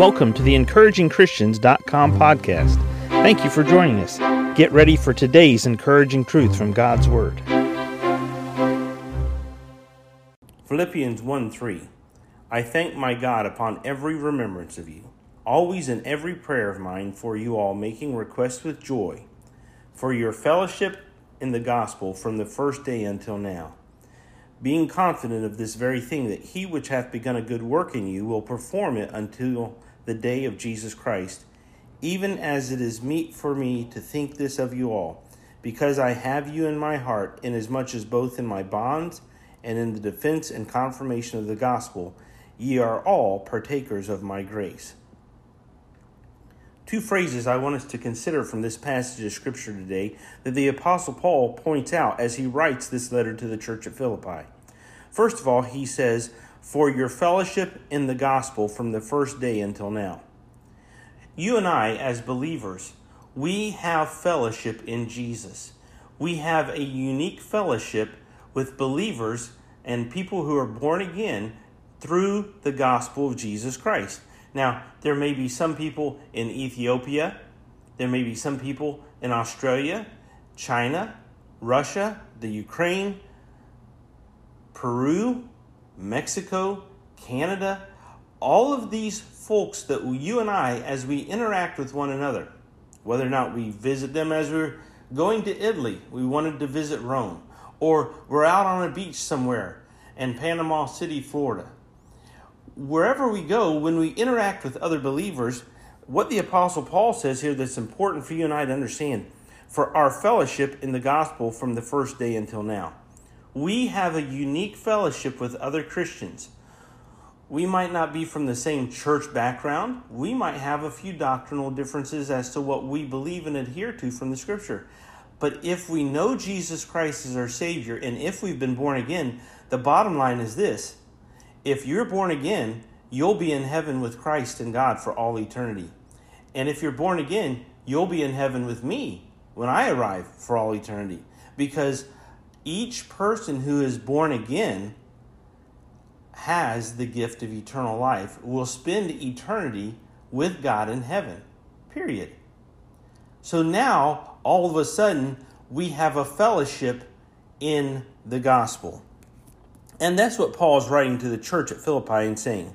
Welcome to the encouragingchristians.com podcast. Thank you for joining us. Get ready for today's encouraging truth from God's Word. Philippians 1 3. I thank my God upon every remembrance of you, always in every prayer of mine for you all, making requests with joy, for your fellowship in the gospel from the first day until now being confident of this very thing, that he which hath begun a good work in you will perform it until the day of Jesus Christ, even as it is meet for me to think this of you all, because I have you in my heart, inasmuch as both in my bonds and in the defense and confirmation of the gospel, ye are all partakers of my grace. Two phrases I want us to consider from this passage of Scripture today that the Apostle Paul points out as he writes this letter to the church at Philippi. First of all, he says, For your fellowship in the gospel from the first day until now. You and I, as believers, we have fellowship in Jesus. We have a unique fellowship with believers and people who are born again through the gospel of Jesus Christ. Now, there may be some people in Ethiopia, there may be some people in Australia, China, Russia, the Ukraine, Peru, Mexico, Canada, all of these folks that you and I, as we interact with one another, whether or not we visit them as we're going to Italy, we wanted to visit Rome, or we're out on a beach somewhere in Panama City, Florida wherever we go, when we interact with other believers, what the Apostle Paul says here that's important for you and I to understand for our fellowship in the gospel from the first day until now. We have a unique fellowship with other Christians. We might not be from the same church background. We might have a few doctrinal differences as to what we believe and adhere to from the scripture. But if we know Jesus Christ as our Savior and if we've been born again, the bottom line is this if you're born again, you'll be in heaven with Christ and God for all eternity. And if you're born again, you'll be in heaven with me when I arrive for all eternity. Because each person who is born again has the gift of eternal life, will spend eternity with God in heaven. Period. So now, all of a sudden, we have a fellowship in the gospel. And that's what Paul is writing to the church at Philippi and saying.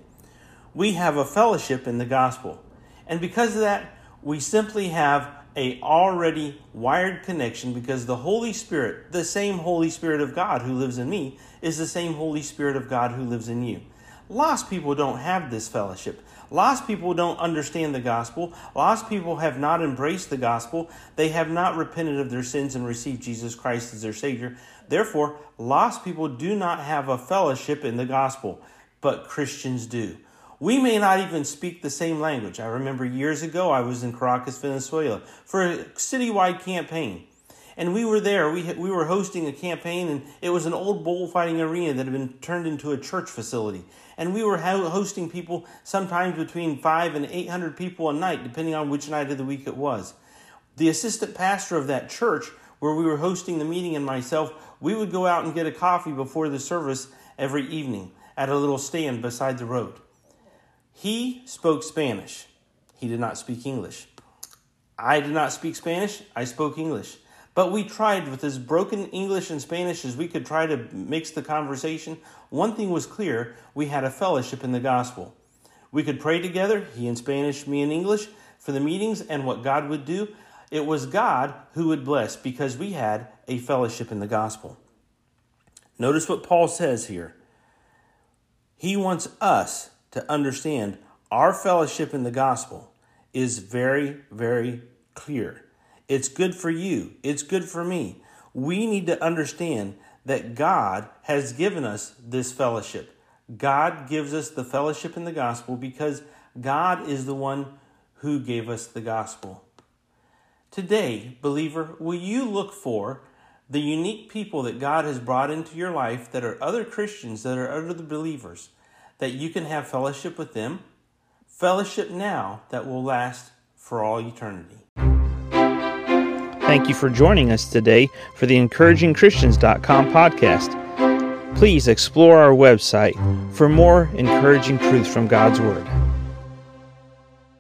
We have a fellowship in the gospel. And because of that, we simply have a already wired connection because the Holy Spirit, the same Holy Spirit of God who lives in me, is the same Holy Spirit of God who lives in you. Lost people don't have this fellowship. Lost people don't understand the gospel. Lost people have not embraced the gospel. They have not repented of their sins and received Jesus Christ as their Savior. Therefore, lost people do not have a fellowship in the gospel, but Christians do. We may not even speak the same language. I remember years ago I was in Caracas, Venezuela for a citywide campaign. And we were there. We, we were hosting a campaign, and it was an old bullfighting arena that had been turned into a church facility. And we were hosting people sometimes between five and 800 people a night, depending on which night of the week it was. The assistant pastor of that church, where we were hosting the meeting, and myself, we would go out and get a coffee before the service every evening at a little stand beside the road. He spoke Spanish. He did not speak English. I did not speak Spanish. I spoke English. But we tried with as broken English and Spanish as we could try to mix the conversation. One thing was clear we had a fellowship in the gospel. We could pray together, he in Spanish, me in English, for the meetings and what God would do. It was God who would bless because we had a fellowship in the gospel. Notice what Paul says here. He wants us to understand our fellowship in the gospel is very, very clear. It's good for you, it's good for me. We need to understand that God has given us this fellowship. God gives us the fellowship in the gospel because God is the one who gave us the gospel. Today, believer, will you look for the unique people that God has brought into your life that are other Christians, that are other believers, that you can have fellowship with them? Fellowship now that will last for all eternity. Thank you for joining us today for the encouragingchristians.com podcast. Please explore our website for more encouraging truths from God's Word.